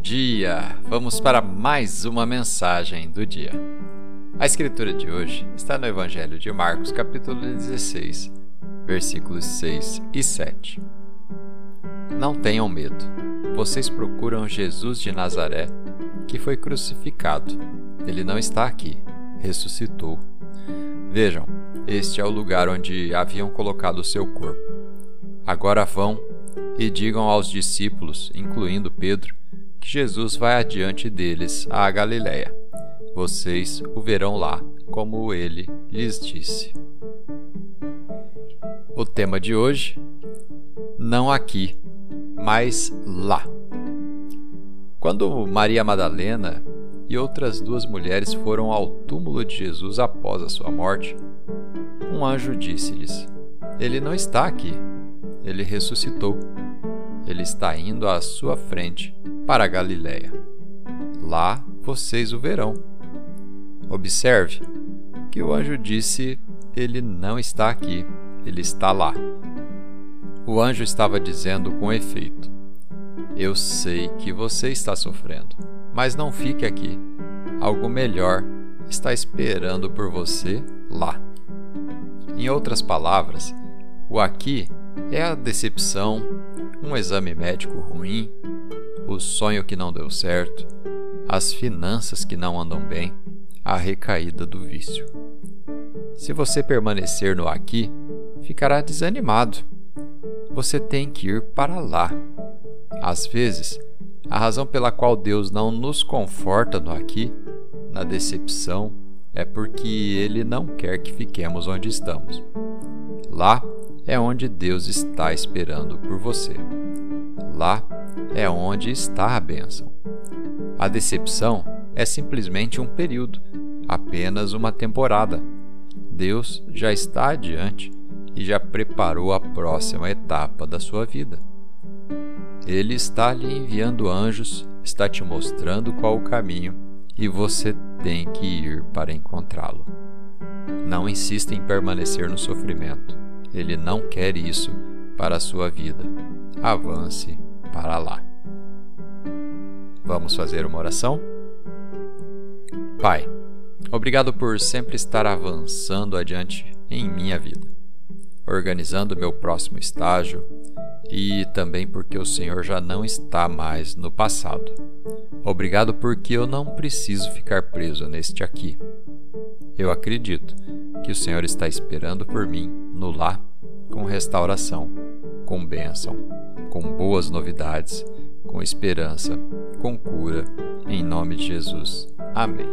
dia! Vamos para mais uma mensagem do dia. A escritura de hoje está no Evangelho de Marcos, capítulo 16, versículos 6 e 7. Não tenham medo. Vocês procuram Jesus de Nazaré, que foi crucificado. Ele não está aqui, ressuscitou. Vejam, este é o lugar onde haviam colocado o seu corpo. Agora vão e digam aos discípulos, incluindo Pedro, que Jesus vai adiante deles à Galiléia. Vocês o verão lá, como ele lhes disse. O tema de hoje: não aqui, mas lá. Quando Maria Madalena e outras duas mulheres foram ao túmulo de Jesus após a sua morte, um anjo disse-lhes: Ele não está aqui, ele ressuscitou. Ele está indo à sua frente para a Galiléia. Lá vocês o verão. Observe que o anjo disse: Ele não está aqui, ele está lá. O anjo estava dizendo com efeito: Eu sei que você está sofrendo, mas não fique aqui. Algo melhor está esperando por você lá. Em outras palavras, o aqui é a decepção, um exame médico ruim, o sonho que não deu certo, as finanças que não andam bem, a recaída do vício. Se você permanecer no aqui, ficará desanimado. Você tem que ir para lá. Às vezes, a razão pela qual Deus não nos conforta no aqui, na decepção, é porque Ele não quer que fiquemos onde estamos. Lá é onde Deus está esperando por você. Lá é onde está a bênção. A decepção é simplesmente um período, apenas uma temporada. Deus já está adiante e já preparou a próxima etapa da sua vida. Ele está lhe enviando anjos, está te mostrando qual o caminho e você tem que ir para encontrá-lo. Não insista em permanecer no sofrimento. Ele não quer isso para a sua vida. Avance para lá. Vamos fazer uma oração? Pai, obrigado por sempre estar avançando adiante em minha vida, organizando meu próximo estágio e também porque o Senhor já não está mais no passado. Obrigado porque eu não preciso ficar preso neste aqui. Eu acredito que o Senhor está esperando por mim no lá com restauração, com bênção com boas novidades, com esperança, com cura, em nome de Jesus. Amém.